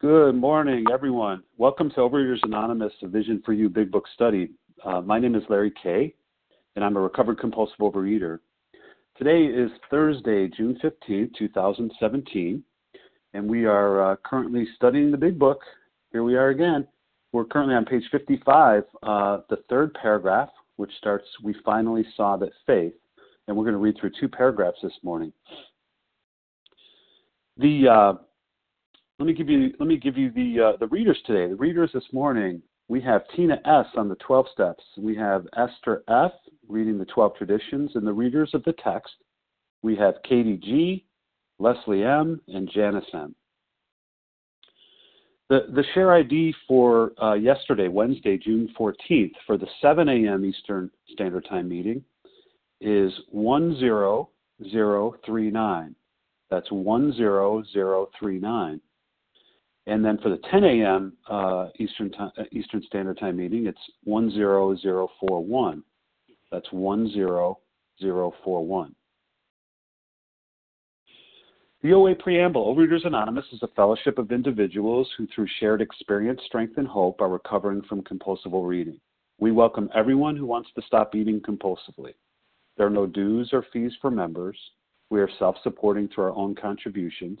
Good morning, everyone. Welcome to Overeaters Anonymous, a Vision for You Big Book Study. Uh, my name is Larry Kay, and I'm a recovered compulsive overeater. Today is Thursday, June 15, 2017, and we are uh, currently studying the Big Book. Here we are again. We're currently on page 55, uh, the third paragraph, which starts, We finally saw that faith. And we're going to read through two paragraphs this morning. The uh, let me give you let me give you the uh, the readers today. The readers this morning we have Tina S on the 12 steps. We have Esther F reading the 12 traditions, and the readers of the text we have Katie G, Leslie M, and Janice M. The, the share ID for uh, yesterday, Wednesday, June 14th, for the 7 a.m. Eastern Standard Time meeting is 10039. That's 10039. And then for the 10 a.m. Uh, Eastern, time, uh, Eastern Standard Time meeting, it's 10041. That's 10041. The OA Preamble Overeaters Anonymous is a fellowship of individuals who, through shared experience, strength, and hope, are recovering from compulsive overeating. We welcome everyone who wants to stop eating compulsively. There are no dues or fees for members. We are self supporting through our own contributions,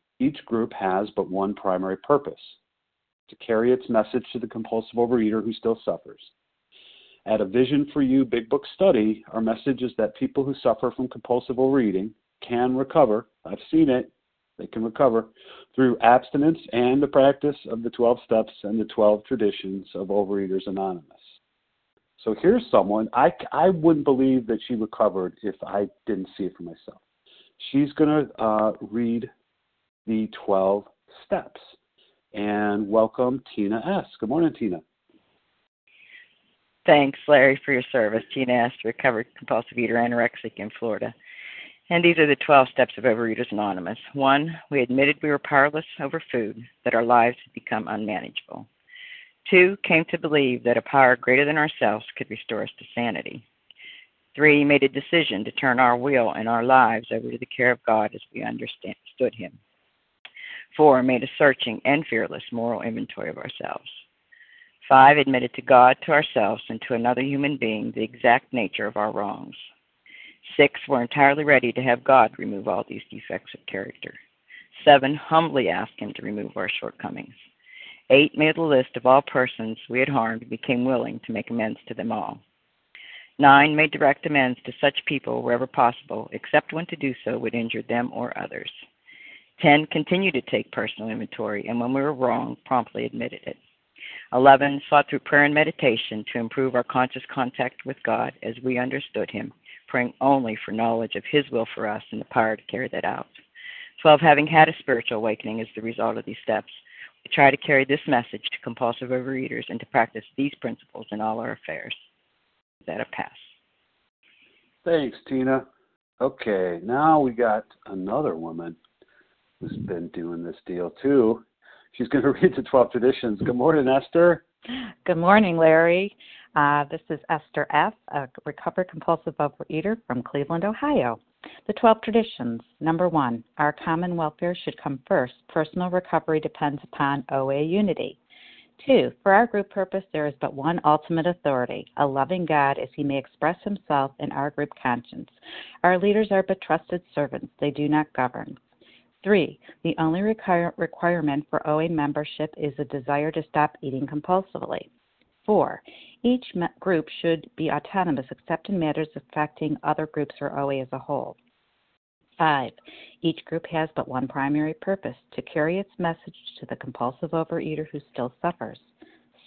each group has but one primary purpose to carry its message to the compulsive overeater who still suffers. At a Vision for You Big Book study, our message is that people who suffer from compulsive overeating can recover. I've seen it they can recover through abstinence and the practice of the 12 steps and the 12 traditions of Overeaters Anonymous. So here's someone, I, I wouldn't believe that she recovered if I didn't see it for myself. She's going to uh, read the 12 steps. And welcome Tina S. Good morning, Tina. Thanks, Larry, for your service. Tina S., recovered compulsive eater anorexic in Florida. And these are the 12 steps of Overeaters Anonymous. One, we admitted we were powerless over food, that our lives had become unmanageable. Two, came to believe that a power greater than ourselves could restore us to sanity. Three, made a decision to turn our will and our lives over to the care of God as we understood Him. Four, made a searching and fearless moral inventory of ourselves. Five, admitted to God, to ourselves, and to another human being the exact nature of our wrongs. Six, were entirely ready to have God remove all these defects of character. Seven, humbly asked Him to remove our shortcomings. Eight, made a list of all persons we had harmed and became willing to make amends to them all. Nine, made direct amends to such people wherever possible, except when to do so would injure them or others. Ten, continued to take personal inventory, and when we were wrong, promptly admitted it. 11. Sought through prayer and meditation to improve our conscious contact with God as we understood Him praying only for knowledge of His will for us and the power to carry that out. 12. Having had a spiritual awakening as the result of these steps, we try to carry this message to compulsive overeaters and to practice these principles in all our affairs. Is that a pass? Thanks, Tina. Okay, now we got another woman who's been doing this deal too. She's going to read the 12 traditions. Good morning, Esther. Good morning, Larry. Uh, this is Esther F., a recovered compulsive overeater from Cleveland, Ohio. The 12 traditions. Number one, our common welfare should come first. Personal recovery depends upon OA unity. Two, for our group purpose, there is but one ultimate authority, a loving God as he may express himself in our group conscience. Our leaders are but trusted servants, they do not govern. Three, the only require, requirement for OA membership is a desire to stop eating compulsively. Four, each group should be autonomous except in matters affecting other groups or OA as a whole. 5. Each group has but one primary purpose to carry its message to the compulsive overeater who still suffers.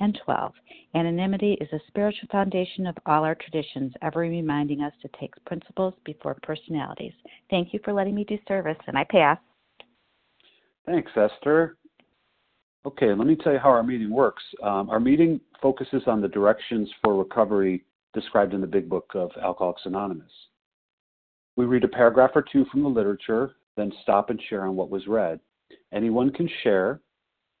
And 12. Anonymity is a spiritual foundation of all our traditions, ever reminding us to take principles before personalities. Thank you for letting me do service, and I pass. Thanks, Esther. Okay, let me tell you how our meeting works. Um, our meeting focuses on the directions for recovery described in the Big Book of Alcoholics Anonymous. We read a paragraph or two from the literature, then stop and share on what was read. Anyone can share,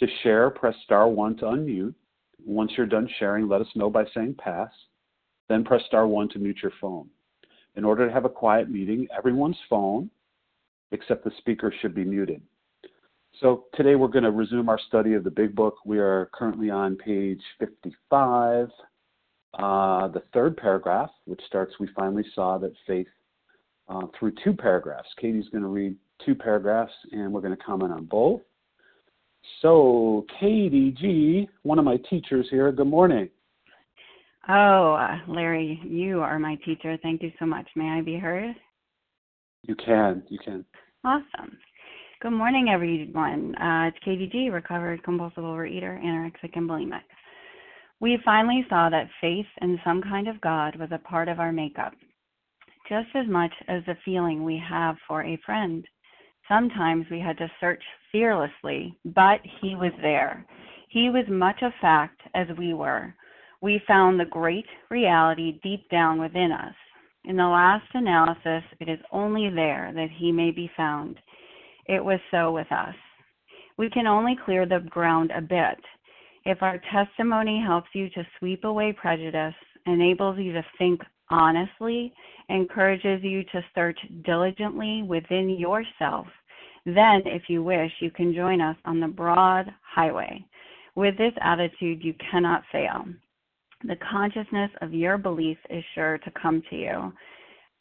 To share, press star 1 to unmute. Once you're done sharing, let us know by saying pass. Then press star 1 to mute your phone. In order to have a quiet meeting, everyone's phone, except the speaker, should be muted. So today we're going to resume our study of the Big Book. We are currently on page 55. Uh, the third paragraph, which starts, we finally saw that faith uh, through two paragraphs. Katie's going to read two paragraphs, and we're going to comment on both. So, Katie G., one of my teachers here, good morning. Oh, uh, Larry, you are my teacher. Thank you so much. May I be heard? You can. You can. Awesome. Good morning, everyone. Uh, it's Katie G., recovered compulsive overeater, anorexic, and bulimic. We finally saw that faith in some kind of God was a part of our makeup, just as much as the feeling we have for a friend. Sometimes we had to search fearlessly, but He was there. He was much a fact as we were. We found the great reality deep down within us. In the last analysis, it is only there that He may be found. It was so with us. We can only clear the ground a bit. If our testimony helps you to sweep away prejudice, enables you to think honestly, encourages you to search diligently within yourself, then, if you wish, you can join us on the broad highway. With this attitude, you cannot fail. The consciousness of your belief is sure to come to you.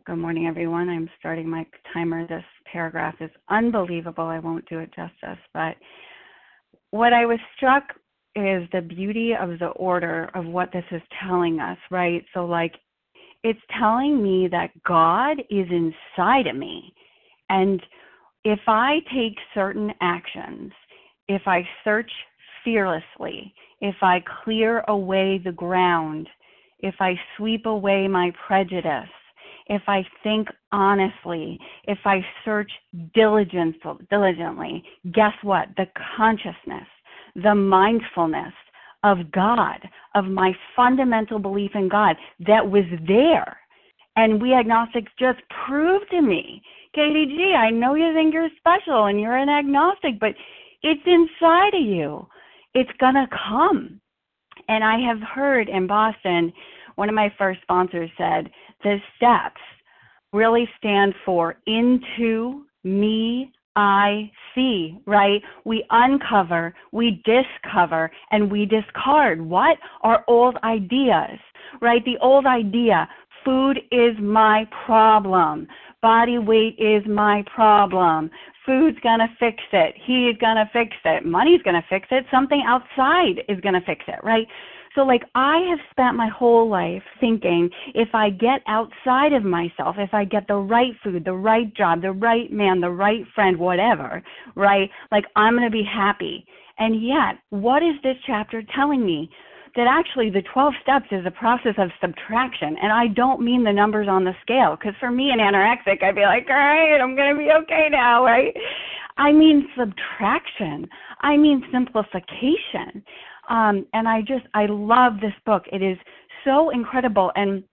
Good morning, everyone. I'm starting my timer. This paragraph is unbelievable. I won't do it justice, but what I was struck is the beauty of the order of what this is telling us, right? So, like, it's telling me that God is inside of me. And if I take certain actions, if I search fearlessly, if I clear away the ground, if I sweep away my prejudice, if I think honestly, if I search diligently, guess what? The consciousness the mindfulness of God, of my fundamental belief in God that was there. And we agnostics just proved to me, Katie G, I know you think you're special and you're an agnostic, but it's inside of you. It's going to come. And I have heard in Boston, one of my first sponsors said, the steps really stand for into me I see, right? We uncover, we discover, and we discard what? Our old ideas, right? The old idea food is my problem, body weight is my problem. Food's gonna fix it. He's gonna fix it. Money's gonna fix it. Something outside is gonna fix it, right? So, like, I have spent my whole life thinking if I get outside of myself, if I get the right food, the right job, the right man, the right friend, whatever, right? Like, I'm going to be happy. And yet, what is this chapter telling me? that actually the 12 steps is a process of subtraction. And I don't mean the numbers on the scale, because for me, an anorexic, I'd be like, all right, I'm going to be okay now, right? I mean subtraction. I mean simplification. Um, and I just, I love this book. It is so incredible. And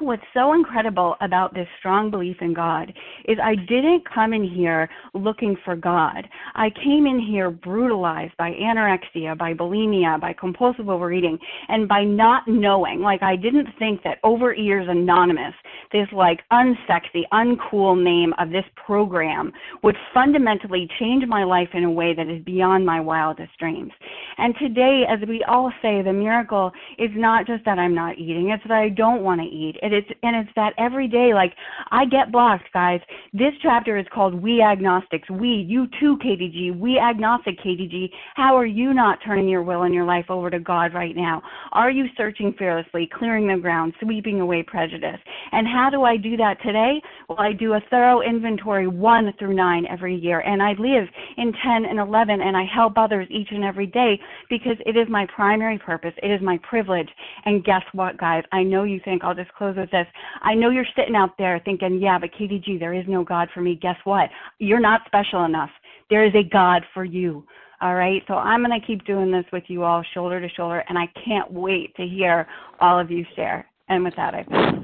what's so incredible about this strong belief in God is I didn't come in here looking for God. I came in here brutalized by anorexia, by bulimia, by compulsive overeating, and by not knowing. Like, I didn't think that Overeaters Anonymous, this like unsexy, uncool name of this program, would fundamentally change my life in a way that is beyond my wildest dreams. And today, as we all say, the miracle is not just that I'm not eating, it's that I don't want to eat and it's and it's that every day like i get blocked guys. This chapter is called we agnostics. We you too Katie G we agnostic Katie G how are you not turning your will and your life over to god right now? Are you searching fearlessly clearing the ground sweeping away prejudice? And how do i do that today? Well i do a thorough inventory 1 through 9 every year. And i live in 10 and 11 and i help others each and every day because it is my primary purpose. It is my privilege. And guess what guys? I know you think i'll just close close with this. I know you're sitting out there thinking, yeah, but Katie G, there is no God for me. Guess what? You're not special enough. There is a God for you. All right. So I'm going to keep doing this with you all shoulder to shoulder, and I can't wait to hear all of you share. And with that, I pass.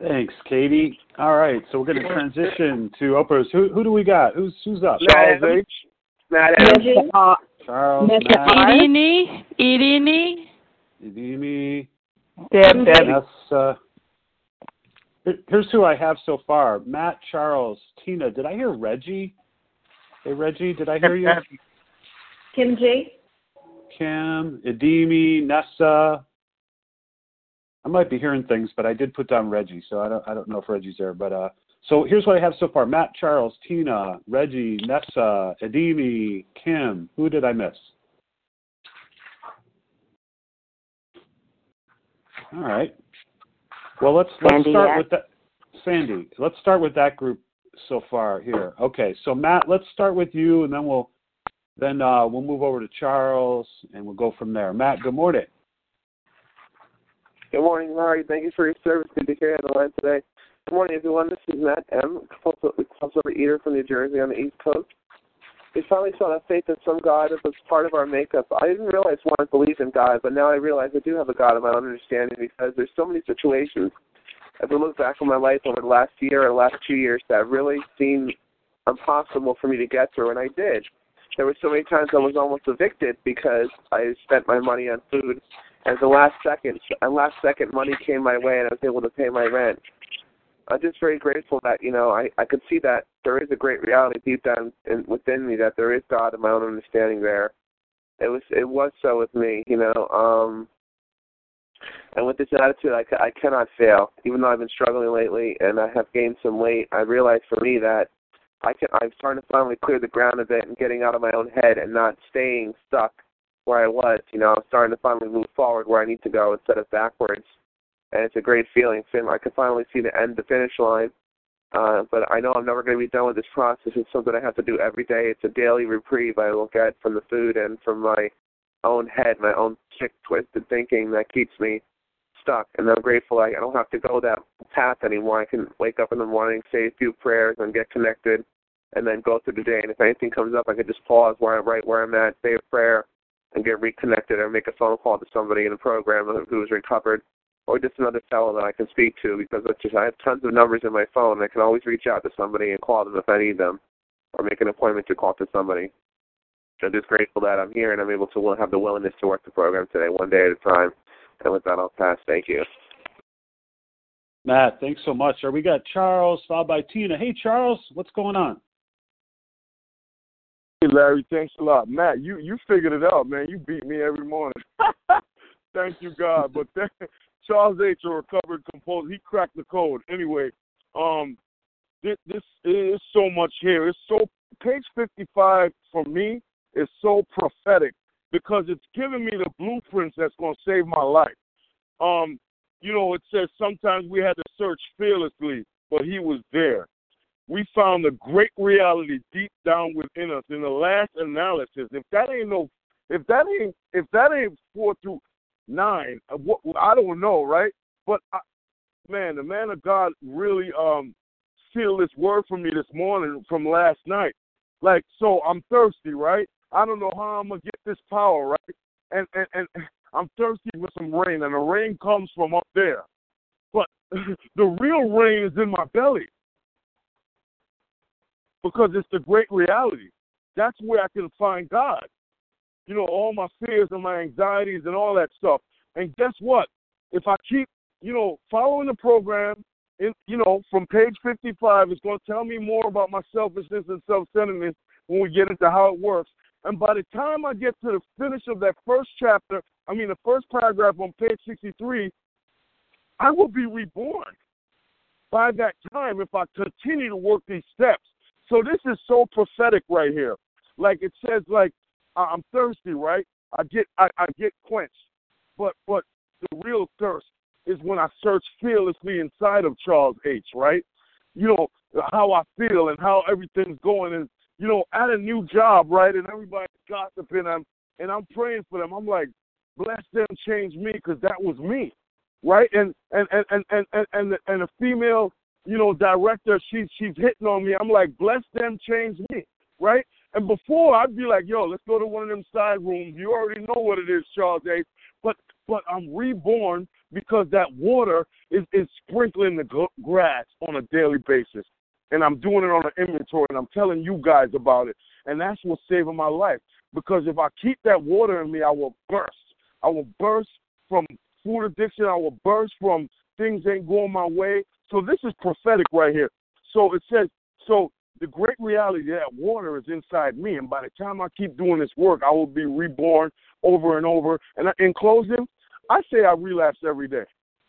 Thanks, Katie. All right, so we're going to transition to Oprah's. Who who do we got? Who's who's up? Charles H. Matt M. Charles. Matt. Irini. Irini. Irini. Deb, Debbie. That's, uh, here's who I have so far: Matt, Charles, Tina. Did I hear Reggie? Hey, Reggie, did I hear you? Kim G. Kim, Idimi, Nessa. I might be hearing things, but I did put down Reggie, so I don't I don't know if Reggie's there. But uh, so here's what I have so far: Matt, Charles, Tina, Reggie, Nessa, Idimi, Kim. Who did I miss? All right. Well, let's let's Sandy, start yeah. with that. Sandy, let's start with that group so far here. Okay, so Matt, let's start with you, and then we'll then uh, we'll move over to Charles, and we'll go from there. Matt, good morning. Good morning, Larry. Thank you for your service. Good to hear you on the line today. Good morning, everyone. This is Matt M., compulsive eater from New Jersey on the East Coast. We finally saw that faith in some God was part of our makeup. I didn't realize one believed in God, but now I realize I do have a God of my own understanding because there's so many situations as I look back on my life over the last year or last two years that really seemed impossible for me to get through, and I did. There were so many times I was almost evicted because I spent my money on food. And the last second, and last second money came my way, and I was able to pay my rent. I'm just very grateful that you know I I could see that there is a great reality deep down in, within me that there is God in my own understanding there. It was it was so with me, you know. Um, and with this attitude, I, I cannot fail. Even though I've been struggling lately and I have gained some weight, I realize for me that I can. I'm starting to finally clear the ground a bit and getting out of my own head and not staying stuck where I was. You know, I'm starting to finally move forward where I need to go instead of backwards and it's a great feeling. I can finally see the end, the finish line. Uh, but I know I'm never going to be done with this process. It's something I have to do every day. It's a daily reprieve I will get from the food and from my own head, my own sick, twisted thinking that keeps me stuck. And I'm grateful I don't have to go that path anymore. I can wake up in the morning, say a few prayers, and get connected, and then go through the day. And if anything comes up, I can just pause where I'm right where I'm at, say a prayer, and get reconnected, or make a phone call to somebody in the program who's recovered or just another fellow that I can speak to because it's just I have tons of numbers in my phone. I can always reach out to somebody and call them if I need them, or make an appointment to call to somebody. I'm just grateful that I'm here and I'm able to have the willingness to work the program today, one day at a time. And with that, I'll pass. Thank you. Matt, thanks so much. Or we got Charles followed by Tina. Hey, Charles, what's going on? Hey, Larry, thanks a lot. Matt, you you figured it out, man. You beat me every morning. Thank you, God. But th- Charles H. a recovered composer. He cracked the code. Anyway, um, this, this is so much here. It's so page fifty-five for me is so prophetic because it's giving me the blueprints that's going to save my life. Um, you know, it says sometimes we had to search fearlessly, but He was there. We found the great reality deep down within us. In the last analysis, if that ain't no If that ain't if that ain't four through nine, uh, I don't know, right? But I, man, the man of God really um sealed this word for me this morning from last night. Like, so I'm thirsty, right? I don't know how I'm gonna get this power, right? And and and I'm thirsty for some rain, and the rain comes from up there. But the real rain is in my belly because it's the great reality. That's where I can find God. You know, all my fears and my anxieties and all that stuff. And guess what? If I keep, you know, following the program, in, you know, from page 55, it's going to tell me more about my selfishness and self-centeredness when we get into how it works. And by the time I get to the finish of that first chapter, I mean the first paragraph on page 63, I will be reborn by that time if I continue to work these steps. So this is so prophetic right here. Like it says, like I'm thirsty, right? I get I, I get quenched, but but the real thirst is when I search fearlessly inside of Charles H. Right? You know how I feel and how everything's going, and you know at a new job, right? And everybody's gossiping, and I'm and I'm praying for them. I'm like, bless them, change me, because that was me, right? And and and and and and and, and a female, you know, director, she's she's hitting on me. I'm like, bless them, change me, right? And before I'd be like, yo, let's go to one of them side rooms. You already know what it is, Charles H. But but I'm reborn because that water is, is sprinkling the grass on a daily basis. And I'm doing it on an inventory and I'm telling you guys about it. And that's what's saving my life. Because if I keep that water in me, I will burst. I will burst from food addiction. I will burst from things ain't going my way. So this is prophetic right here. So it says, so the great reality that water is inside me, and by the time I keep doing this work, I will be reborn over and over. And in closing, I say I relapse every day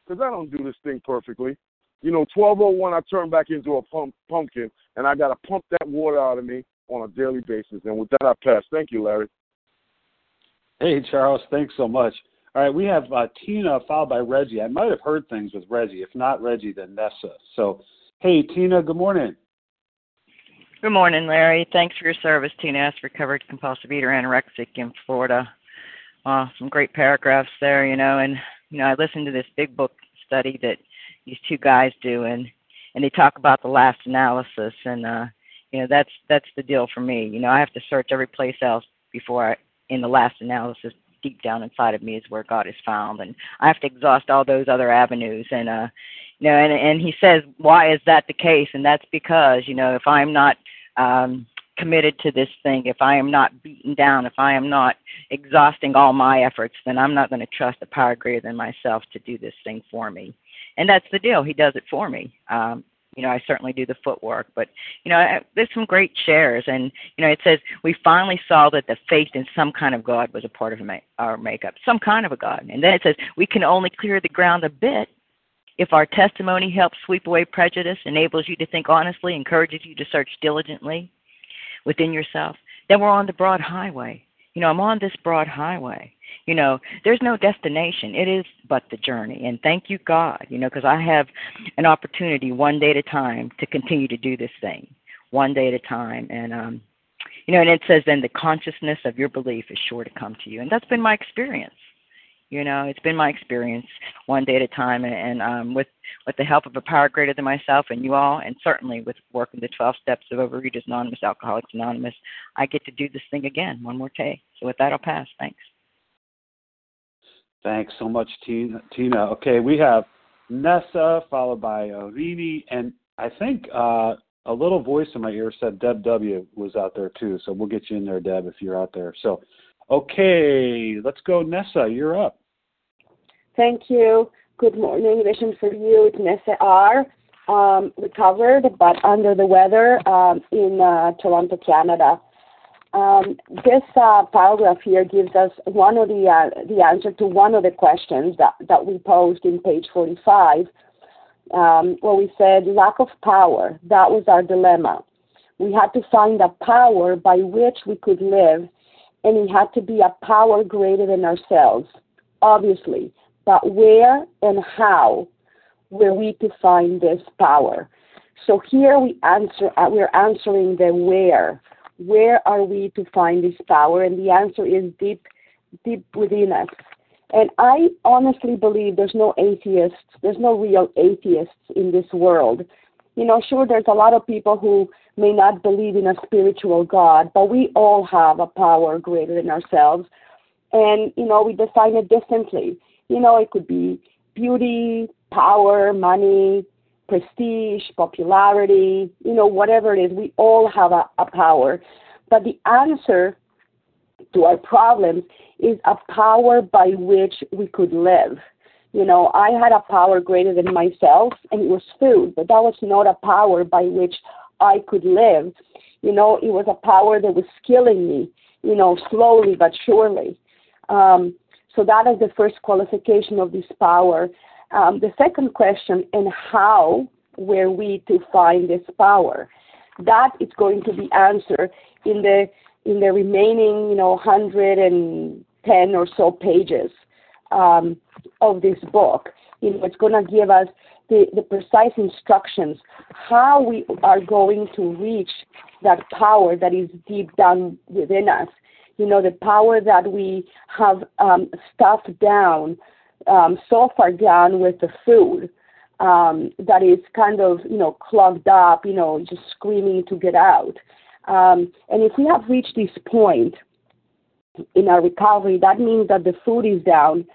because I don't do this thing perfectly. You know, 1201, I turn back into a pump, pumpkin, and I got to pump that water out of me on a daily basis. And with that, I pass. Thank you, Larry. Hey, Charles. Thanks so much. All right, we have uh, Tina followed by Reggie. I might have heard things with Reggie. If not Reggie, then Nessa. So, hey, Tina, good morning. Good morning, Larry. Thanks for your service. Tina S. Recovered compulsive eater anorexic in Florida. Uh, some great paragraphs there, you know, and you know, I listened to this big book study that these two guys do and and they talk about the last analysis and uh you know that's that's the deal for me. You know, I have to search every place else before I in the last analysis deep down inside of me is where God is found and I have to exhaust all those other avenues and uh you know and and he says why is that the case and that's because you know if I'm not um, committed to this thing, if I am not beaten down, if I am not exhausting all my efforts, then I'm not going to trust a power greater than myself to do this thing for me. And that's the deal. He does it for me. Um, you know, I certainly do the footwork, but you know, I, there's some great shares, and you know, it says we finally saw that the faith in some kind of God was a part of our makeup, some kind of a God, and then it says we can only clear the ground a bit if our testimony helps sweep away prejudice, enables you to think honestly, encourages you to search diligently within yourself, then we're on the broad highway. You know, I'm on this broad highway. You know, there's no destination. It is but the journey. And thank you, God, you know, because I have an opportunity one day at a time to continue to do this thing, one day at a time. And, um, you know, and it says then the consciousness of your belief is sure to come to you. And that's been my experience. You know, it's been my experience one day at a time, and, and um, with with the help of a power greater than myself and you all, and certainly with working the 12 steps of Overeaters Anonymous, Alcoholics Anonymous, I get to do this thing again one more day. So with that, I'll pass. Thanks. Thanks so much, Tina. Okay, we have Nessa followed by Irini, and I think uh, a little voice in my ear said Deb W was out there too. So we'll get you in there, Deb, if you're out there. So, okay, let's go, Nessa. You're up. Thank you. Good morning. Vision for you. It's Nessa R. Um, recovered but under the weather um, in uh, Toronto, Canada. Um, this uh, paragraph here gives us one of the uh, the answer to one of the questions that, we posed in page 45, um, where we said lack of power. That was our dilemma. We had to find a power by which we could live, and it had to be a power greater than ourselves. Obviously, but where and how were we to find this power? So here we answer, uh, we're answering the where. Where are we to find this power? And the answer is deep, deep within us. And I honestly believe there's no atheists, there's no real atheists in this world. You know, sure, there's a lot of people who may not believe in a spiritual God, but we all have a power greater than ourselves. And, you know, we define it differently. You know, it could be beauty, power, money, prestige, popularity, you know, whatever it is, we all have a, a power. But the answer to our problems is a power by which we could live. You know, I had a power greater than myself, and it was food, but that was not a power by which I could live. You know, it was a power that was killing me, you know, slowly but surely. Um, so that is the first qualification of this power. Um, the second question, and how were we to find this power? That is going to be answered in the in the remaining, you know, 110 or so pages um, of this book. It's going to give us the, precise instructions how we are going to reach that power that is deep down within us. You know, the power that we have um, stuffed down um, so far down with the food um, that is kind of, you know, clogged up, you know, just screaming to get out. Um, and if we have reached this point in our recovery, that means that the food is down.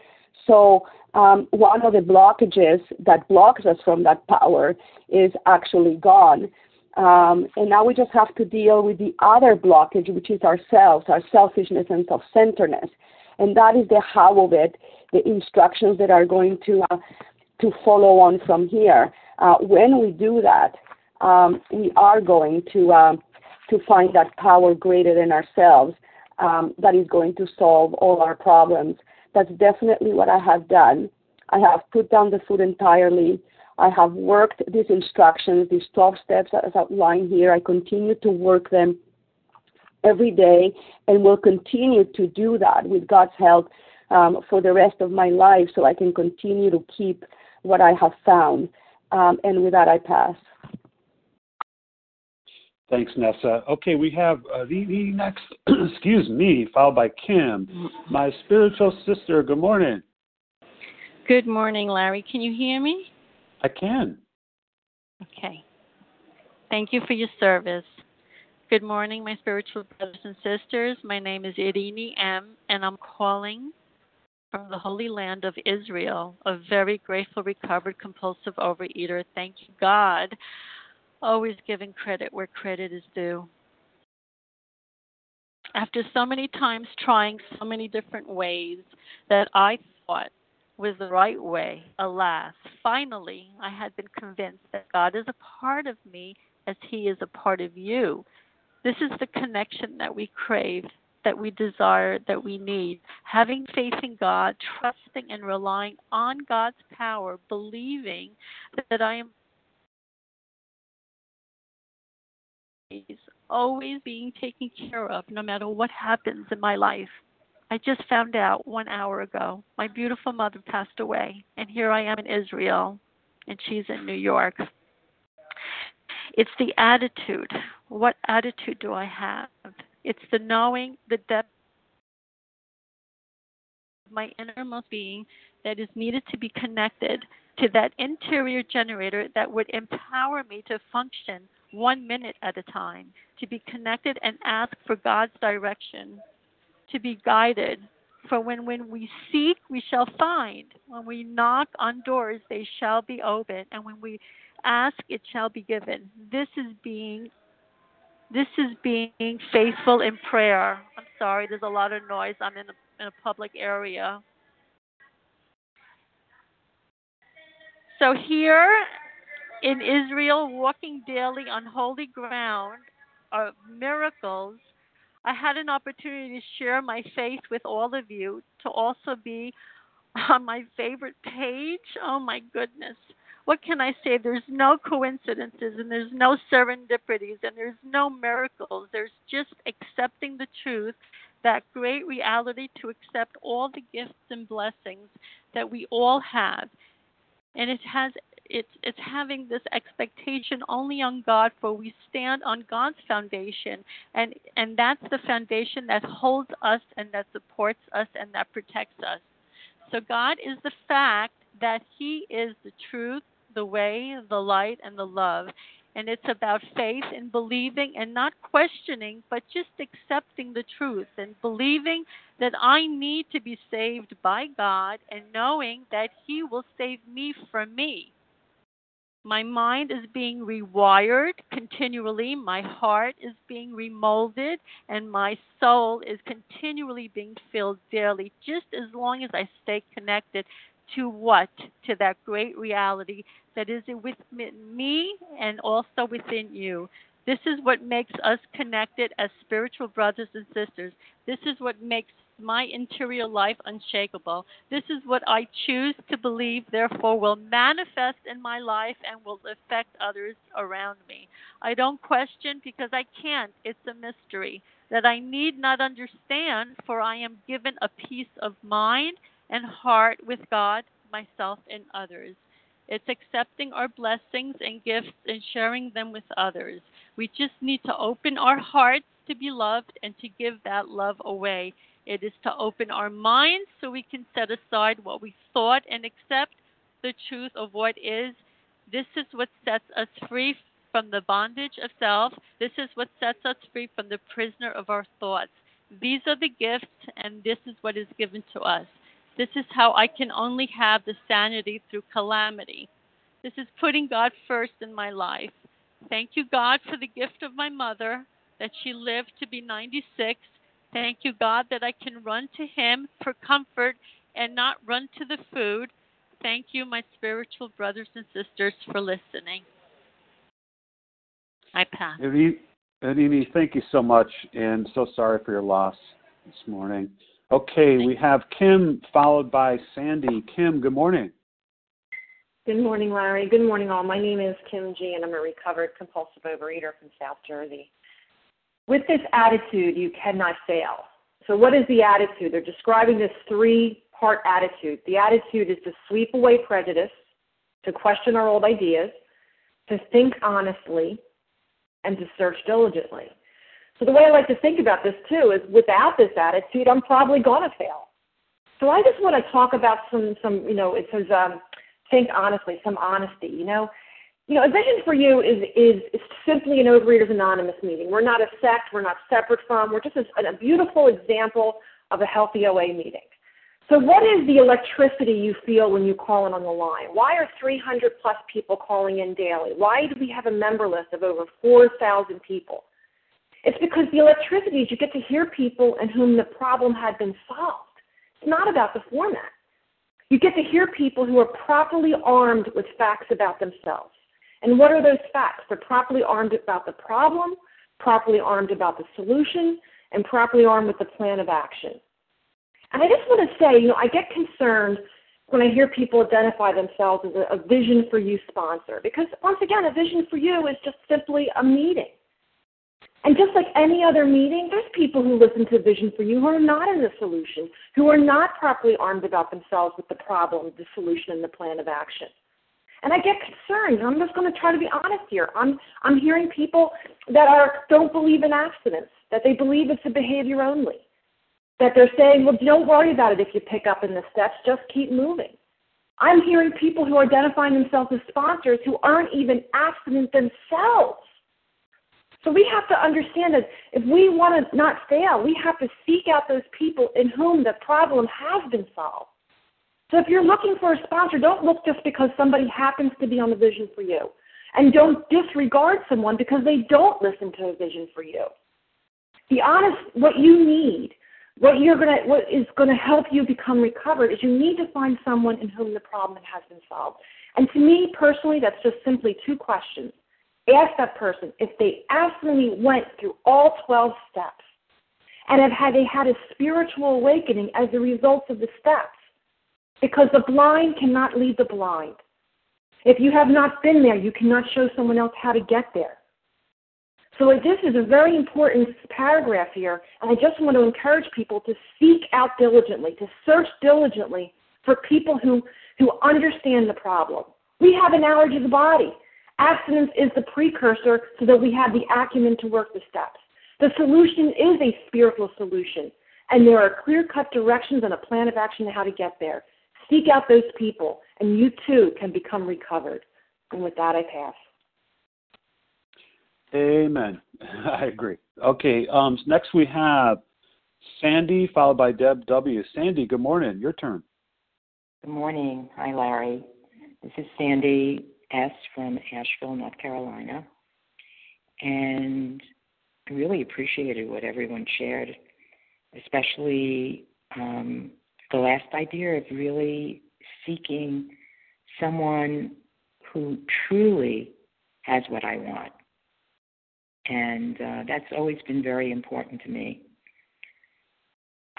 So um, one of the blockages that blocks us from that power is actually gone. Um, and now we just have to deal with the other blockage, which is ourselves, our selfishness and self centeredness. And that is the how of it, the instructions that are going to, uh, to follow on from here. Uh, when we do that, um, we are going to, uh, to find that power greater than ourselves um, that is going to solve all our problems. That's definitely what I have done. I have put down the food entirely. I have worked these instructions, these 12 steps as outlined here. I continue to work them every day and will continue to do that with God's help um, for the rest of my life so I can continue to keep what I have found. Um, and with that, I pass. Thanks, Nessa. Okay, we have uh, the, the next, excuse me, followed by Kim, my spiritual sister. Good morning. Good morning, Larry. Can you hear me? I can. Okay. Thank you for your service. Good morning, my spiritual brothers and sisters. My name is Irini M., and I'm calling from the Holy Land of Israel, a very grateful, recovered, compulsive overeater. Thank you, God always giving credit where credit is due. After so many times trying so many different ways that I thought was the right way, alas, finally I had been convinced that God is a part of me as He is a part of you. This is the connection that we crave, that we desire, that we need. Having faith in God, trusting and relying on God's power, believing that I am always being taken care of no matter what happens in my life. I just found out one hour ago my beautiful mother passed away, and here I am in Israel, and she's in New York. It's the attitude. What attitude do I have? It's the knowing, the depth of my innermost being that is needed to be connected to that interior generator that would empower me to function one minute at a time, to be connected and ask for God's direction, to be guided. For when, when we seek, we shall find. When we knock on doors, they shall be opened. And when we ask, it shall be given. This is being this is being faithful in prayer. I'm sorry, there's a lot of noise. I'm in a, in a public area. So here in Israel, walking daily on holy ground of miracles, I had an opportunity to share my faith with all of you, to also be on my favorite page. Oh my goodness. What can I say? There's no coincidences and there's no serendipities and there's no miracles. There's just accepting the truth, that great reality to accept all the gifts and blessings that we all have. And it has it's it's having this expectation only on God, for we stand on God's foundation, and and that's the foundation that holds us and that supports us and that protects us. So God is the fact that He is the truth, the way, the light, and the love. And it's about faith and believing and not questioning, but just accepting the truth and believing that I need to be saved by God and knowing that He will save me from me. My mind is being rewired continually, my heart is being remolded, and my soul is continually being filled daily, just as long as I stay connected to what? To that great reality that is within me and also within you. This is what makes us connected as spiritual brothers and sisters. This is what makes my interior life unshakable. This is what I choose to believe, therefore, will manifest in my life and will affect others around me. I don't question because I can't. It's a mystery that I need not understand, for I am given a peace of mind and heart with God, myself, and others. It's accepting our blessings and gifts and sharing them with others. We just need to open our hearts to be loved and to give that love away. It is to open our minds so we can set aside what we thought and accept the truth of what is. This is what sets us free from the bondage of self. This is what sets us free from the prisoner of our thoughts. These are the gifts, and this is what is given to us. This is how I can only have the sanity through calamity. This is putting God first in my life. Thank you, God, for the gift of my mother, that she lived to be 96. Thank you, God, that I can run to Him for comfort and not run to the food. Thank you, my spiritual brothers and sisters, for listening. I pass. Anini, thank you so much, and so sorry for your loss this morning. Okay, we have Kim followed by Sandy. Kim, good morning. Good morning, Larry. Good morning, all. My name is Kim G, and I'm a recovered compulsive overeater from South Jersey. With this attitude, you cannot fail. So, what is the attitude? They're describing this three part attitude. The attitude is to sweep away prejudice, to question our old ideas, to think honestly, and to search diligently. The way I like to think about this too is without this attitude, I'm probably going to fail. So, I just want to talk about some, some you know, it says, um, think honestly, some honesty. You know, you know, a vision for you is is, is simply an Overeaters Anonymous meeting. We're not a sect. We're not separate from. We're just a, a beautiful example of a healthy OA meeting. So, what is the electricity you feel when you call in on the line? Why are 300 plus people calling in daily? Why do we have a member list of over 4,000 people? It's because the electricity is you get to hear people in whom the problem had been solved. It's not about the format. You get to hear people who are properly armed with facts about themselves. And what are those facts? They're properly armed about the problem, properly armed about the solution, and properly armed with the plan of action. And I just want to say, you know, I get concerned when I hear people identify themselves as a, a Vision for You sponsor, because once again, a Vision for You is just simply a meeting. And just like any other meeting, there's people who listen to Vision for You who are not in the solution, who are not properly armed about themselves with the problem, the solution, and the plan of action. And I get concerned. I'm just going to try to be honest here. I'm I'm hearing people that are don't believe in abstinence, that they believe it's a behavior only, that they're saying, well, don't worry about it if you pick up in the steps, just keep moving. I'm hearing people who are identifying themselves as sponsors who aren't even abstinent themselves so we have to understand that if we want to not fail, we have to seek out those people in whom the problem has been solved. So if you're looking for a sponsor, don't look just because somebody happens to be on the vision for you. And don't disregard someone because they don't listen to a vision for you. The honest, what you need, what you're gonna, what is gonna help you become recovered is you need to find someone in whom the problem has been solved. And to me personally, that's just simply two questions ask that person if they absolutely went through all 12 steps and have had they had a spiritual awakening as a result of the steps. Because the blind cannot lead the blind. If you have not been there, you cannot show someone else how to get there. So this is a very important paragraph here, and I just want to encourage people to seek out diligently, to search diligently for people who, who understand the problem, We have an allergy to the body. Abstinence is the precursor so that we have the acumen to work the steps. The solution is a spiritual solution, and there are clear cut directions and a plan of action on how to get there. Seek out those people, and you too can become recovered. And with that, I pass. Amen. I agree. Okay, um, next we have Sandy, followed by Deb W. Sandy, good morning. Your turn. Good morning. Hi, Larry. This is Sandy S. from Asheville, North Carolina. And I really appreciated what everyone shared, especially um, the last idea of really seeking someone who truly has what I want. And uh, that's always been very important to me.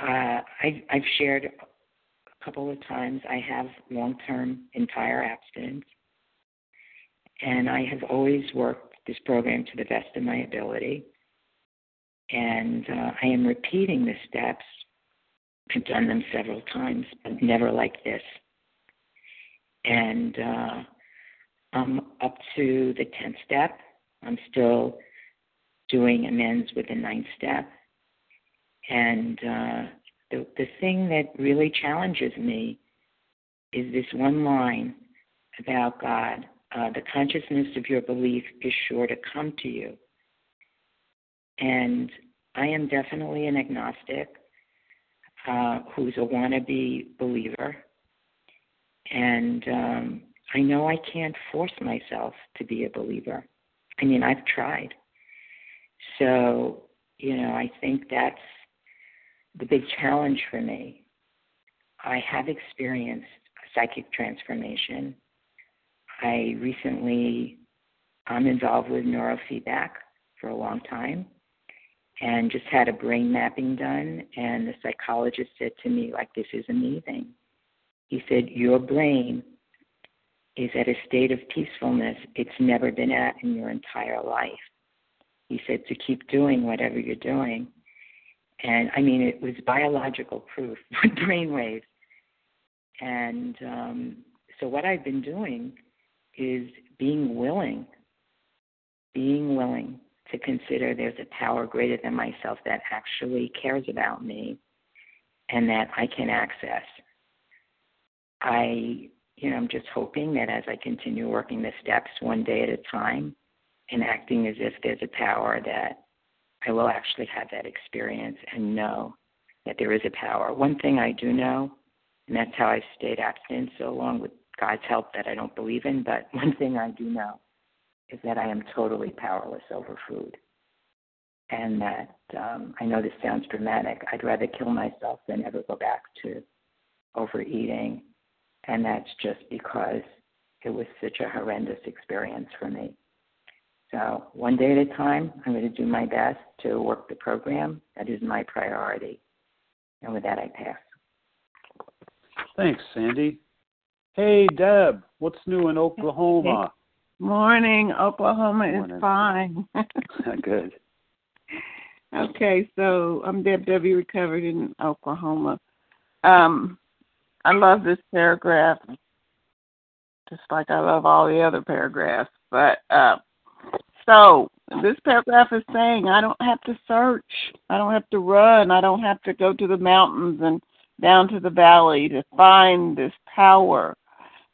Uh, I, I've shared a couple of times I have long term entire abstinence, and I have always worked this program to the best of my ability. And uh, I am repeating the steps. I've done them several times, but never like this. And uh, I'm up to the 10th step. I'm still doing amends with the ninth step. And uh, the, the thing that really challenges me is this one line about God uh, the consciousness of your belief is sure to come to you. And I am definitely an agnostic uh, who's a wannabe believer. And um, I know I can't force myself to be a believer. I mean, I've tried. So, you know, I think that's the big challenge for me. I have experienced psychic transformation. I recently, I'm involved with neurofeedback for a long time and just had a brain mapping done. And the psychologist said to me, like, this is amazing. He said, Your brain is at a state of peacefulness it's never been at in your entire life. He said to keep doing whatever you're doing. And I mean, it was biological proof with brain waves. And um, so, what I've been doing is being willing, being willing to consider there's a power greater than myself that actually cares about me and that I can access. I, you know, I'm just hoping that as I continue working the steps one day at a time and acting as if there's a power that I will actually have that experience and know that there is a power. One thing I do know, and that's how I've stayed abstinent so long with God's help that I don't believe in, but one thing I do know is that I am totally powerless over food. And that um, I know this sounds dramatic. I'd rather kill myself than ever go back to overeating. And that's just because it was such a horrendous experience for me. So, one day at a time, I'm going to do my best to work the program. That is my priority. And with that, I pass. Thanks, Sandy. Hey, Deb, what's new in Oklahoma? Morning. Oklahoma Morning. is fine. Good. okay, so I'm Deb W. Recovered in Oklahoma. Um, I love this paragraph, just like I love all the other paragraphs. But uh, so this paragraph is saying I don't have to search, I don't have to run, I don't have to go to the mountains and down to the valley to find this power.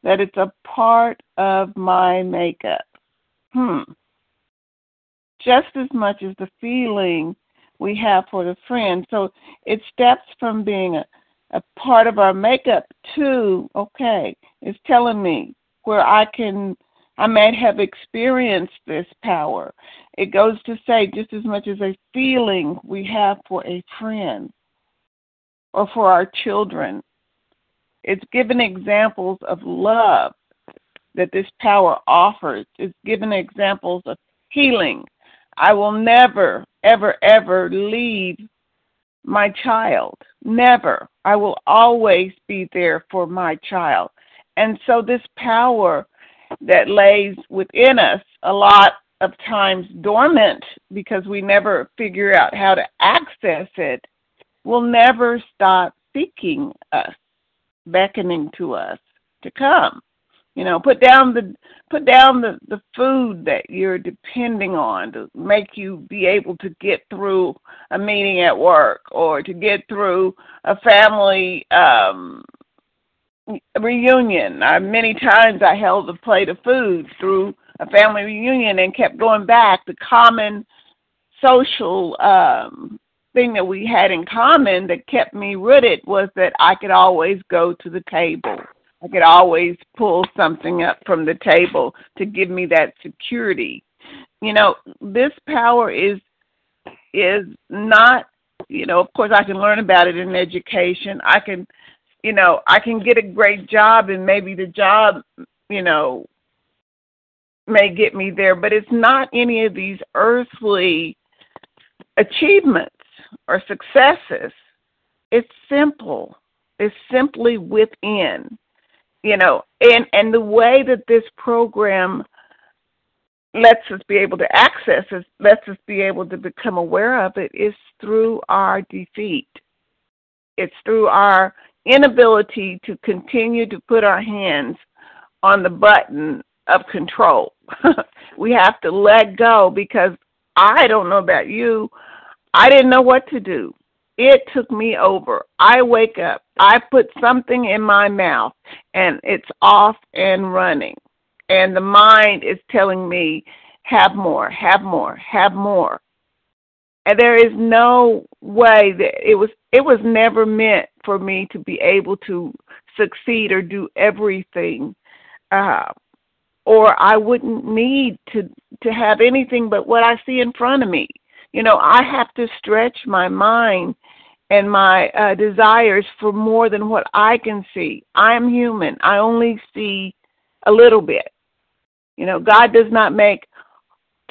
That it's a part of my makeup. Hmm. Just as much as the feeling we have for the friend. So it steps from being a, a part of our makeup to, okay, it's telling me where I can I might have experienced this power. It goes to say just as much as a feeling we have for a friend or for our children. It's given examples of love that this power offers. It's given examples of healing. I will never, ever, ever leave my child. Never. I will always be there for my child. And so this power that lays within us a lot of times dormant because we never figure out how to access it will never stop seeking us, beckoning to us to come. You know, put down the put down the the food that you're depending on to make you be able to get through a meeting at work or to get through a family um reunion. I, many times I held a plate of food through a family reunion and kept going back. The common social um, thing that we had in common that kept me rooted was that I could always go to the table. I could always pull something up from the table to give me that security. You know, this power is is not, you know, of course I can learn about it in education. I can, you know, I can get a great job and maybe the job, you know, may get me there, but it's not any of these earthly achievements or successes. It's simple. It's simply within. You know, and and the way that this program lets us be able to access it, lets us be able to become aware of it is through our defeat. It's through our inability to continue to put our hands on the button of control. we have to let go because I don't know about you, I didn't know what to do. It took me over. I wake up, I put something in my mouth, and it's off and running. And the mind is telling me, have more, have more, have more. And there is no way that it was it was never meant for me to be able to succeed or do everything. Uh, or I wouldn't need to to have anything but what I see in front of me. You know, I have to stretch my mind and my uh, desires for more than what I can see. I am human. I only see a little bit. You know, God does not make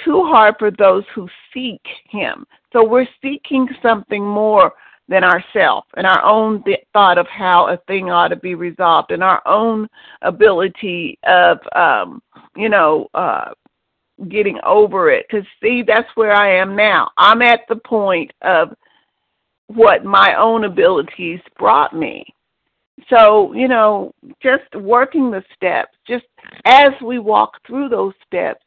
too hard for those who seek Him. So we're seeking something more than ourself and our own th- thought of how a thing ought to be resolved and our own ability of, um, you know, uh, getting over it. Because, see, that's where I am now. I'm at the point of what my own abilities brought me. So, you know, just working the steps, just as we walk through those steps,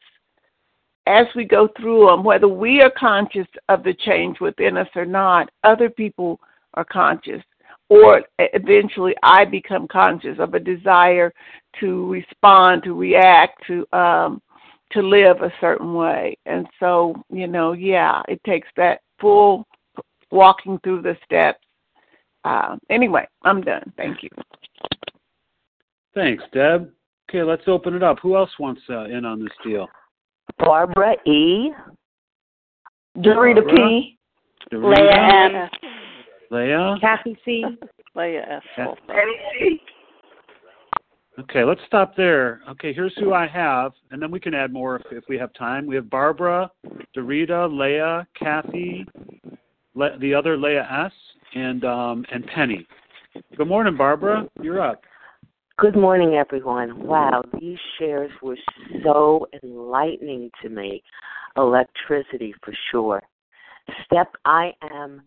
as we go through them, whether we are conscious of the change within us or not, other people are conscious. Or eventually I become conscious of a desire to respond, to react, to um, to live a certain way. And so, you know, yeah, it takes that full walking through the steps. Uh, anyway, I'm done. Thank you. Thanks, Deb. Okay, let's open it up. Who else wants uh, in on this deal? Barbara E. Dorita P. Leah M. Leah. Kathy C. Leah S. Eddie C. Okay, let's stop there. Okay, here's who I have, and then we can add more if, if we have time. We have Barbara, Dorita, Leah, Kathy, Le- the other Leah S, and um, and Penny. Good morning, Barbara. You're up. Good morning, everyone. Wow, these shares were so enlightening to me. Electricity for sure. Step I am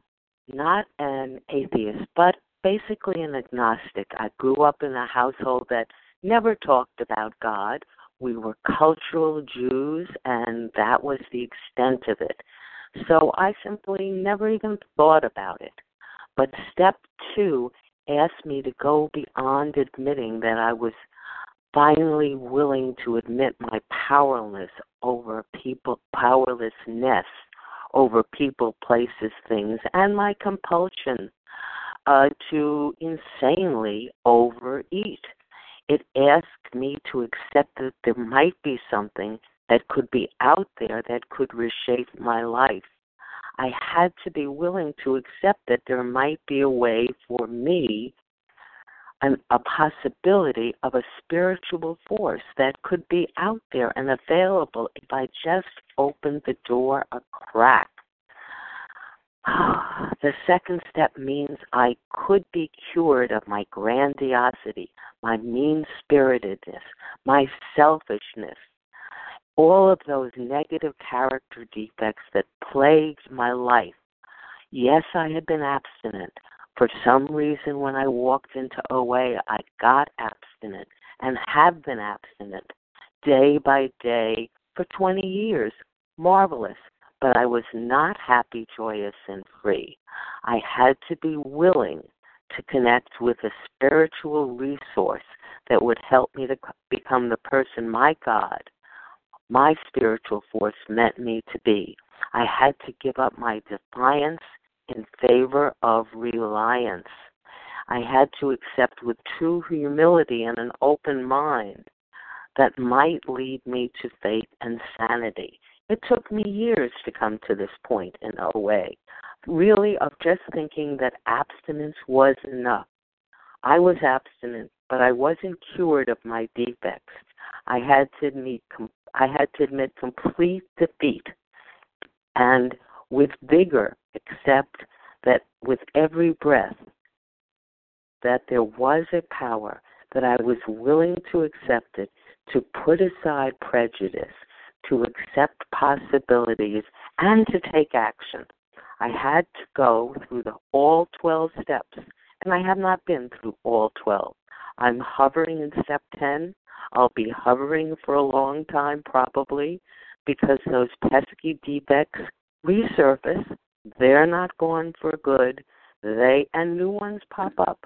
not an atheist, but basically an agnostic. I grew up in a household that never talked about God. We were cultural Jews, and that was the extent of it. So I simply never even thought about it. But step two asked me to go beyond admitting that I was finally willing to admit my powerlessness over people powerlessness over people, places, things, and my compulsion uh, to insanely overeat. It asked me to accept that there might be something that could be out there that could reshape my life. I had to be willing to accept that there might be a way for me, an, a possibility of a spiritual force that could be out there and available if I just opened the door a crack. The second step means I could be cured of my grandiosity, my mean spiritedness, my selfishness, all of those negative character defects that plagued my life. Yes, I had been abstinent. For some reason, when I walked into OA, I got abstinent. and have been abstinent day by day for 20 years. Marvelous. But I was not happy, joyous, and free. I had to be willing to connect with a spiritual resource that would help me to become the person my God, my spiritual force meant me to be. I had to give up my defiance in favor of reliance. I had to accept with true humility and an open mind that might lead me to faith and sanity. It took me years to come to this point in OA, really of just thinking that abstinence was enough. I was abstinent, but I wasn't cured of my defects. I had to I had to admit complete defeat and with vigor accept that with every breath that there was a power that I was willing to accept it, to put aside prejudice, to accept possibilities, and to take action. I had to go through the all 12 steps, and I have not been through all 12. I'm hovering in step 10. I'll be hovering for a long time, probably, because those pesky defects resurface. They're not gone for good. They and new ones pop up.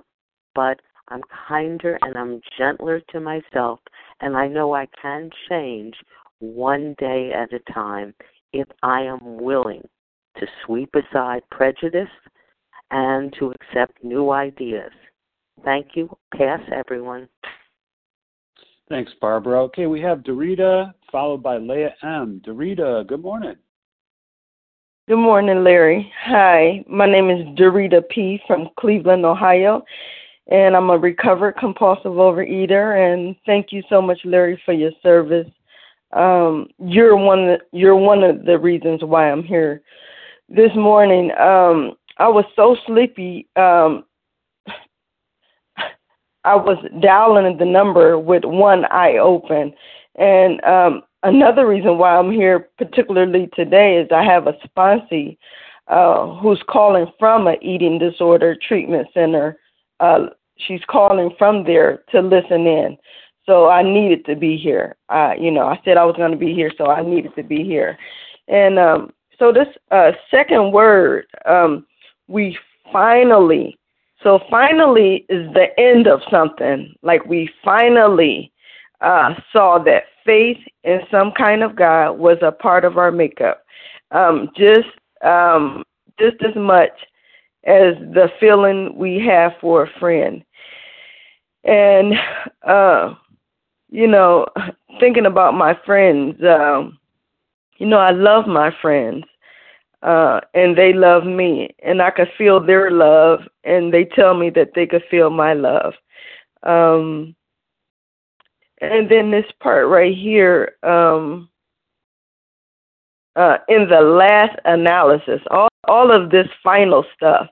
But I'm kinder and I'm gentler to myself, and I know I can change one day at a time if I am willing to sweep aside prejudice and to accept new ideas. Thank you. Pass, everyone. Thanks, Barbara. Okay, we have Dorita followed by Leah M. Dorita, good morning. Good morning, Larry. Hi, my name is Dorita P. from Cleveland, Ohio, and I'm a recovered compulsive overeater. And thank you so much, Larry, for your service. Um, you're one. You're one of the reasons why I'm here this morning. Um, I was so sleepy. Um, I was dialing the number with one eye open, and um, another reason why I'm here, particularly today, is I have a sponsee uh, who's calling from an eating disorder treatment center. Uh, she's calling from there to listen in. So I needed to be here. Uh, you know, I said I was going to be here, so I needed to be here. And um, so this uh, second word, um, we finally, so finally is the end of something. Like we finally uh, saw that faith in some kind of God was a part of our makeup. Um, just um, just as much as the feeling we have for a friend. And uh, you know, thinking about my friends, um, you know, I love my friends, uh, and they love me, and I could feel their love, and they tell me that they could feel my love. Um, and then this part right here, um, uh, in the last analysis, all all of this final stuff,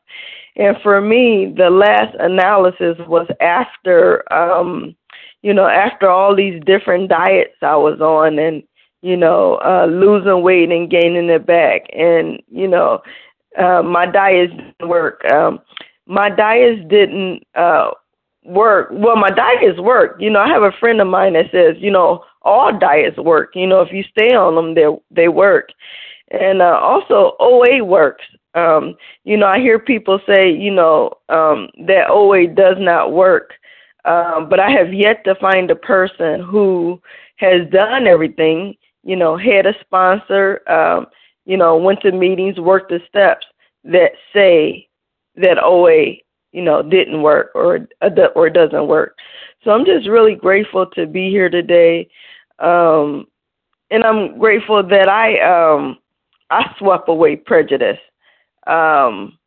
and for me, the last analysis was after, um, you know, after all these different diets I was on, and you know, uh, losing weight and gaining it back, and you know, uh, my diets didn't work. Um, my diets didn't uh, work. Well, my diets work. You know, I have a friend of mine that says, you know, all diets work. You know, if you stay on them, they they work. And uh, also, OA works. Um, you know, I hear people say, you know, um, that OA does not work. Um, but I have yet to find a person who has done everything. You know, had a sponsor. Um, you know, went to meetings, worked the steps that say that OA you know didn't work or or doesn't work. So I'm just really grateful to be here today, um, and I'm grateful that I um, I swept away prejudice, um,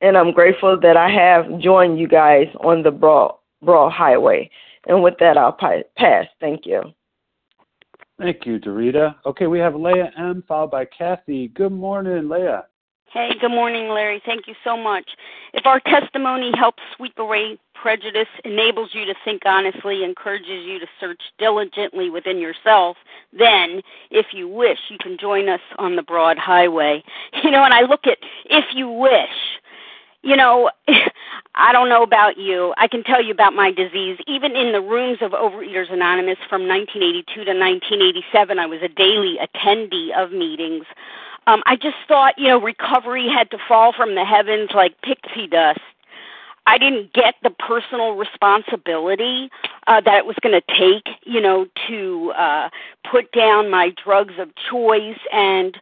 and I'm grateful that I have joined you guys on the broad broad highway. And with that, I'll pass. Thank you. Thank you, Dorita. Okay, we have Leah M. followed by Kathy. Good morning, Leah. Hey, good morning, Larry. Thank you so much. If our testimony helps sweep away prejudice, enables you to think honestly, encourages you to search diligently within yourself, then, if you wish, you can join us on the broad highway. You know, and I look at if you wish, you know, I don't know about you. I can tell you about my disease. Even in the rooms of Overeaters Anonymous from 1982 to 1987, I was a daily attendee of meetings. Um, I just thought, you know, recovery had to fall from the heavens like pixie dust. I didn't get the personal responsibility uh, that it was going to take, you know, to uh, put down my drugs of choice and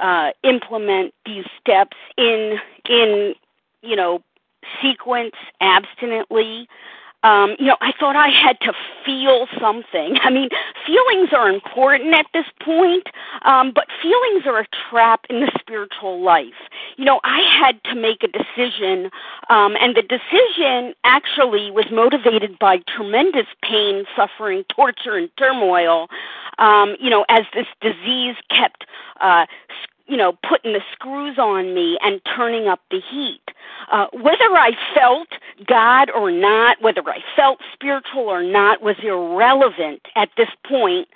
uh, implement these steps in in you know sequence abstinently um, you know, I thought I had to feel something. I mean, feelings are important at this point, um, but feelings are a trap in the spiritual life. You know, I had to make a decision, um, and the decision actually was motivated by tremendous pain, suffering, torture, and turmoil. Um, you know, as this disease kept uh, you know, putting the screws on me and turning up the heat. Uh, whether I felt God or not, whether I felt spiritual or not, was irrelevant at this point.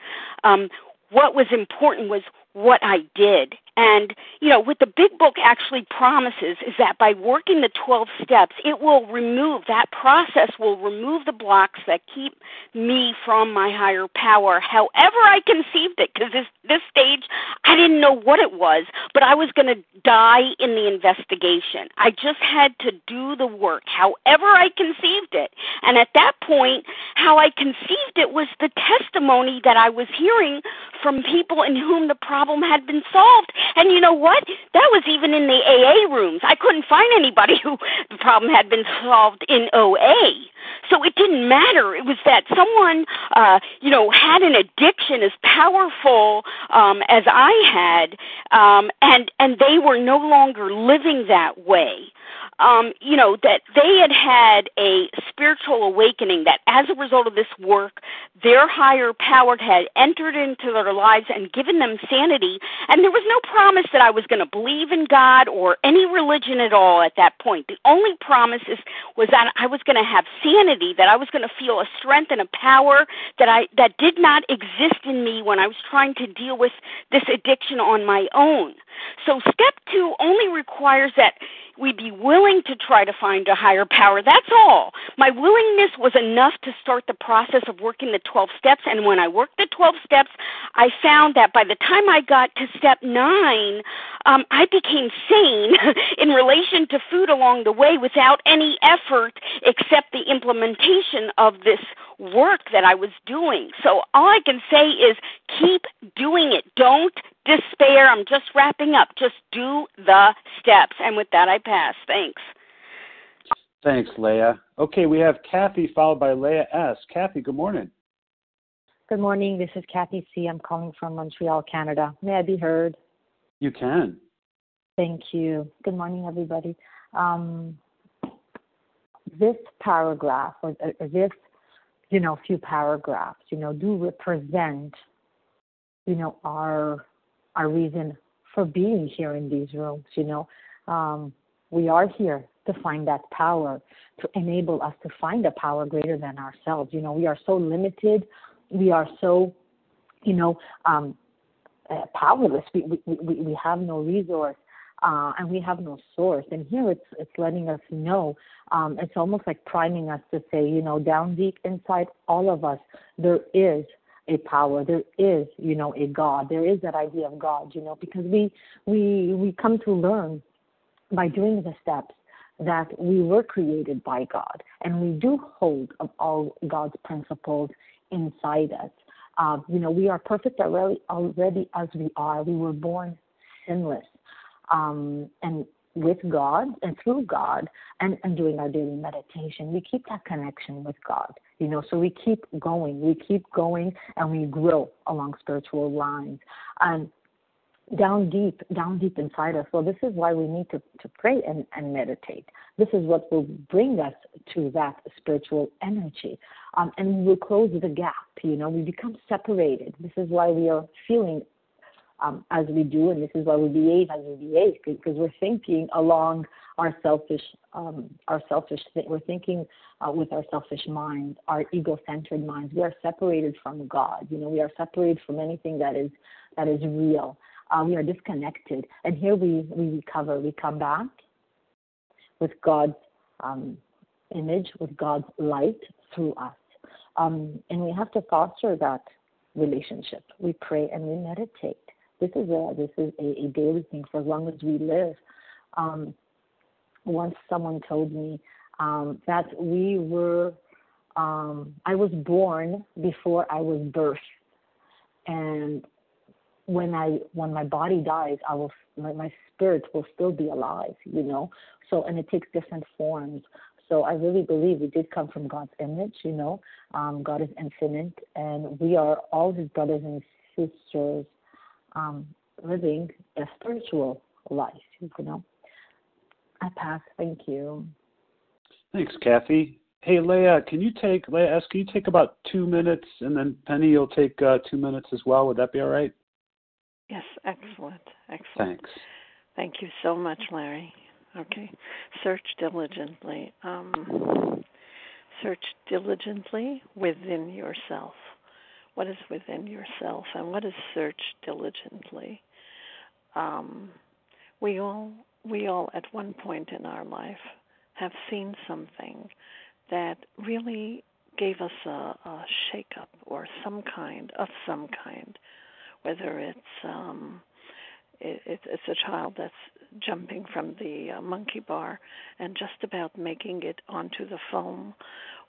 Um, what was important was what I did. And, you know, what the big book actually promises is that by working the 12 steps, it will remove, that process will remove the blocks that keep me from my higher power, however I conceived it. Because this, this stage, I didn't know what it was, but I was going to die in the investigation. I just had to do the work, however I conceived it. And at that point, how I conceived it was the testimony that I was hearing from people in whom the problem had been solved and you know what? That was even in the AA rooms. I couldn't find anybody who the problem had been solved in OA. So it didn't matter. It was that someone, uh, you know, had an addiction as powerful um, as I had, um, and and they were no longer living that way um, you know, that they had had a spiritual awakening that as a result of this work, their higher power had entered into their lives and given them sanity. And there was no promise that I was going to believe in God or any religion at all at that point. The only promise is, was that I was going to have sanity, that I was going to feel a strength and a power that I that did not exist in me when I was trying to deal with this addiction on my own. So step two only requires that we be willing to try to find a higher power. That's all. My willingness was enough to start the process of working the 12 steps. And when I worked the 12 steps, I found that by the time I got to step nine, um, I became sane in relation to food along the way without any effort except the implementation of this work that I was doing. So all I can say is keep doing it. Don't despair. I'm just wrapping up. Just do the steps. And with that, I pass. Thanks. Thanks, Leah. Okay, we have Kathy followed by Leah S. Kathy, good morning. Good morning. This is Kathy C. I'm calling from Montreal, Canada. May I be heard? You can. Thank you. Good morning, everybody. Um, this paragraph, or, or this, you know, a few paragraphs, you know, do represent, you know, our our reason for being here in these rooms. You know, um, we are here to find that power, to enable us to find a power greater than ourselves. You know, we are so limited, we are so, you know, um, uh, powerless. We, we we we have no resource. Uh, and we have no source. And here it's it's letting us know. Um, it's almost like priming us to say, you know, down deep inside all of us, there is a power there is you know a god there is that idea of god you know because we we we come to learn by doing the steps that we were created by god and we do hold of all god's principles inside us uh, you know we are perfect already already as we are we were born sinless um, and with God and through God and, and doing our daily meditation, we keep that connection with God. You know, so we keep going, we keep going and we grow along spiritual lines. And down deep, down deep inside us. Well, this is why we need to, to pray and, and meditate. This is what will bring us to that spiritual energy. Um, and we will close the gap. You know, we become separated. This is why we are feeling um, as we do, and this is why we behave as we behave, because we're thinking along our selfish, um, our selfish. We're thinking uh, with our selfish mind, our ego-centered minds. We are separated from God. You know, we are separated from anything that is that is real. Uh, we are disconnected, and here we we recover. We come back with God's um, image, with God's light through us. Um, and we have to foster that relationship. We pray and we meditate. This is a this is a, a daily thing for as long as we live. Um, once someone told me um, that we were um, I was born before I was birthed, and when I when my body dies, I will my, my spirit will still be alive, you know. So and it takes different forms. So I really believe we did come from God's image, you know. Um, God is infinite, and we are all His brothers and sisters, um, living a spiritual life, you know. I pass. Thank you. Thanks, Kathy. Hey, Leah, can you take Leah S? Can you take about two minutes, and then Penny, you'll take uh, two minutes as well. Would that be all right? Yes, excellent, excellent. Thanks. Thank you so much, Larry. Okay, search diligently. Um, search diligently within yourself. What is within yourself, and what is searched diligently? Um, we all, we all, at one point in our life, have seen something that really gave us a, a shake-up or some kind of some kind, whether it's um, it, it, it's a child that's jumping from the uh, monkey bar and just about making it onto the foam,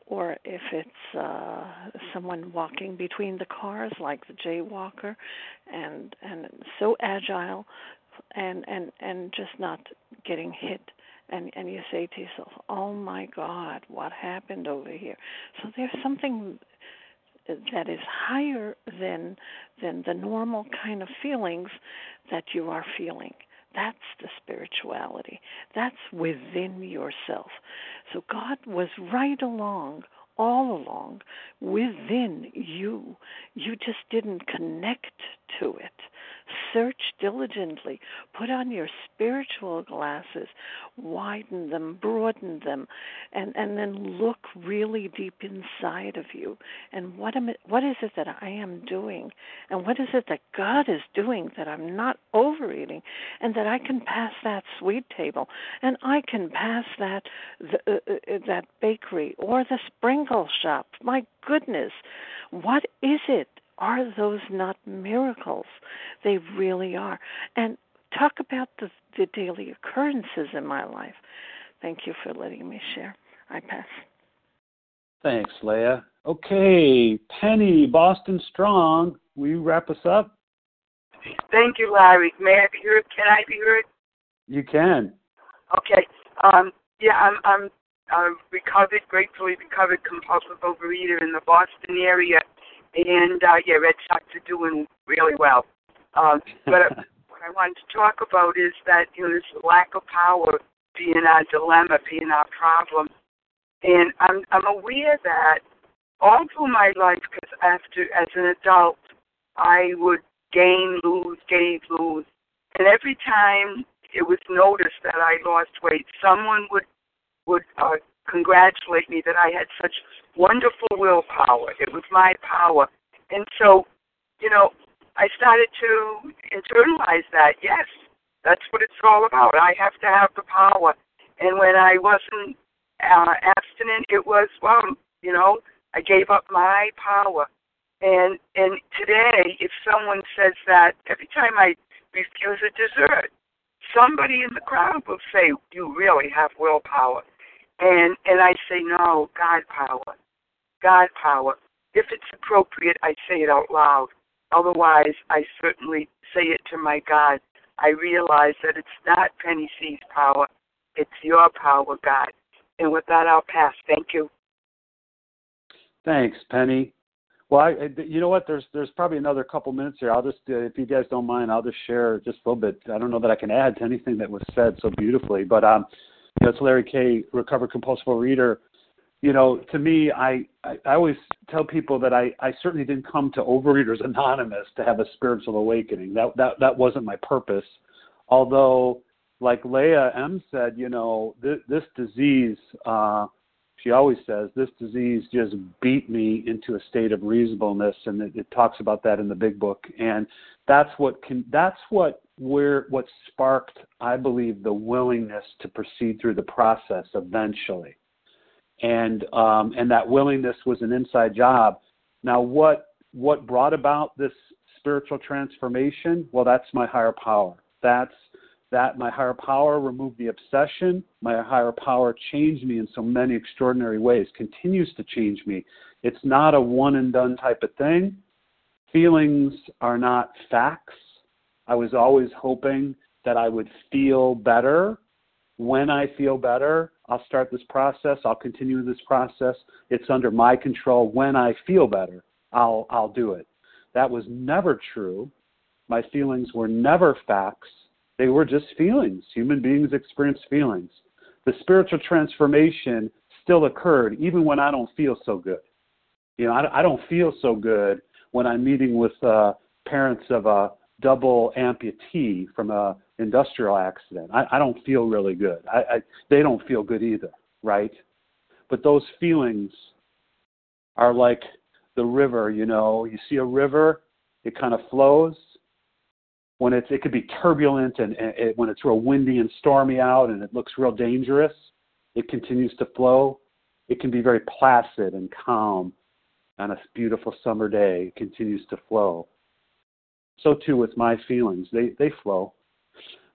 or if it's uh, someone walking between the cars like the jaywalker, and and so agile, and and and just not getting hit and and you say to yourself, "Oh my God, what happened over here?" So there's something that is higher than than the normal kind of feelings that you are feeling. That's the spirituality. That's within yourself. So God was right along, all along, within you. You just didn't connect to it. Search diligently. Put on your spiritual glasses, widen them, broaden them, and, and then look really deep inside of you. And what am it, what is it that I am doing? And what is it that God is doing that I'm not overeating and that I can pass that sweet table and I can pass that the, uh, uh, that bakery or the sprinkle shop. My goodness, what is it are those not miracles? They really are. And talk about the, the daily occurrences in my life. Thank you for letting me share. I pass. Thanks, Leah. Okay, Penny, Boston Strong, will you wrap us up? Thank you, Larry. May I be heard? Can I be heard? You can. Okay. Um, yeah, I'm I'm I'm recovered, gratefully recovered compulsive overeater in the Boston area and uh, yeah, Red Sox are doing really well. Um, but what I wanted to talk about is that you know this lack of power being our dilemma, being our problem, and I'm I'm aware that all through my life, because after as an adult, I would gain, lose, gain, lose, and every time it was noticed that I lost weight, someone would would uh, congratulate me that I had such wonderful willpower. It was my power. And so, you know, I started to internalize that. Yes, that's what it's all about. I have to have the power. And when I wasn't uh, abstinent, it was, well, you know, I gave up my power. And and today, if someone says that, every time I refuse a dessert, somebody in the crowd will say, "You really have willpower." And and I say, no, God power. God power. If it's appropriate, I say it out loud. Otherwise, I certainly say it to my God. I realize that it's not Penny C's power, it's your power, God. And with that, I'll pass. Thank you. Thanks, Penny. Well, I, you know what? There's there's probably another couple minutes here. I'll just, uh, if you guys don't mind, I'll just share just a little bit. I don't know that I can add to anything that was said so beautifully, but um, you know, it's Larry K, recovered compulsive reader. You know, to me, I, I, I always tell people that I, I certainly didn't come to Overeaters Anonymous to have a spiritual awakening. That that that wasn't my purpose. Although, like Leah M said, you know, this, this disease, uh, she always says, this disease just beat me into a state of reasonableness, and it, it talks about that in the big book. And that's what can that's what where what sparked, I believe, the willingness to proceed through the process eventually. and um, and that willingness was an inside job. Now, what what brought about this spiritual transformation? Well, that's my higher power. That's that my higher power removed the obsession. My higher power changed me in so many extraordinary ways, continues to change me. It's not a one and done type of thing. Feelings are not facts. I was always hoping that I would feel better. When I feel better, I'll start this process. I'll continue this process. It's under my control. When I feel better, I'll I'll do it. That was never true. My feelings were never facts. They were just feelings. Human beings experience feelings. The spiritual transformation still occurred even when I don't feel so good. You know, I, I don't feel so good when I'm meeting with uh, parents of a double amputee from a industrial accident. I, I don't feel really good. I, I, they don't feel good either, right? But those feelings are like the river. You know, you see a river, it kind of flows. When it's, it could be turbulent and, and it, when it's real windy and stormy out and it looks real dangerous, it continues to flow. It can be very placid and calm on a beautiful summer day. It continues to flow. So too with my feelings; they they flow.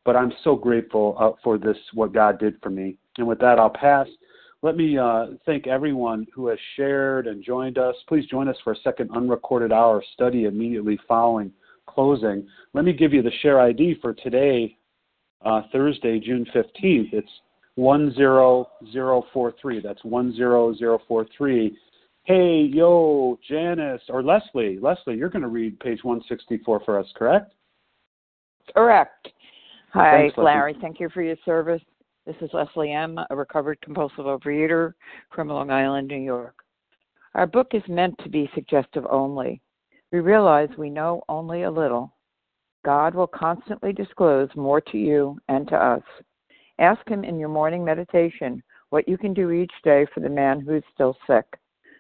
But I'm so grateful uh, for this what God did for me. And with that, I'll pass let me uh, thank everyone who has shared and joined us. Please join us for a second unrecorded hour study immediately following closing. Let me give you the share ID for today, uh, Thursday, June 15th. It's 10043. That's 10043. Hey, yo, Janice, or Leslie. Leslie, you're going to read page 164 for us, correct? Correct. Hi, Thanks, Larry. Thank you for your service. This is Leslie M., a recovered compulsive overeater from Long Island, New York. Our book is meant to be suggestive only. We realize we know only a little. God will constantly disclose more to you and to us. Ask Him in your morning meditation what you can do each day for the man who is still sick.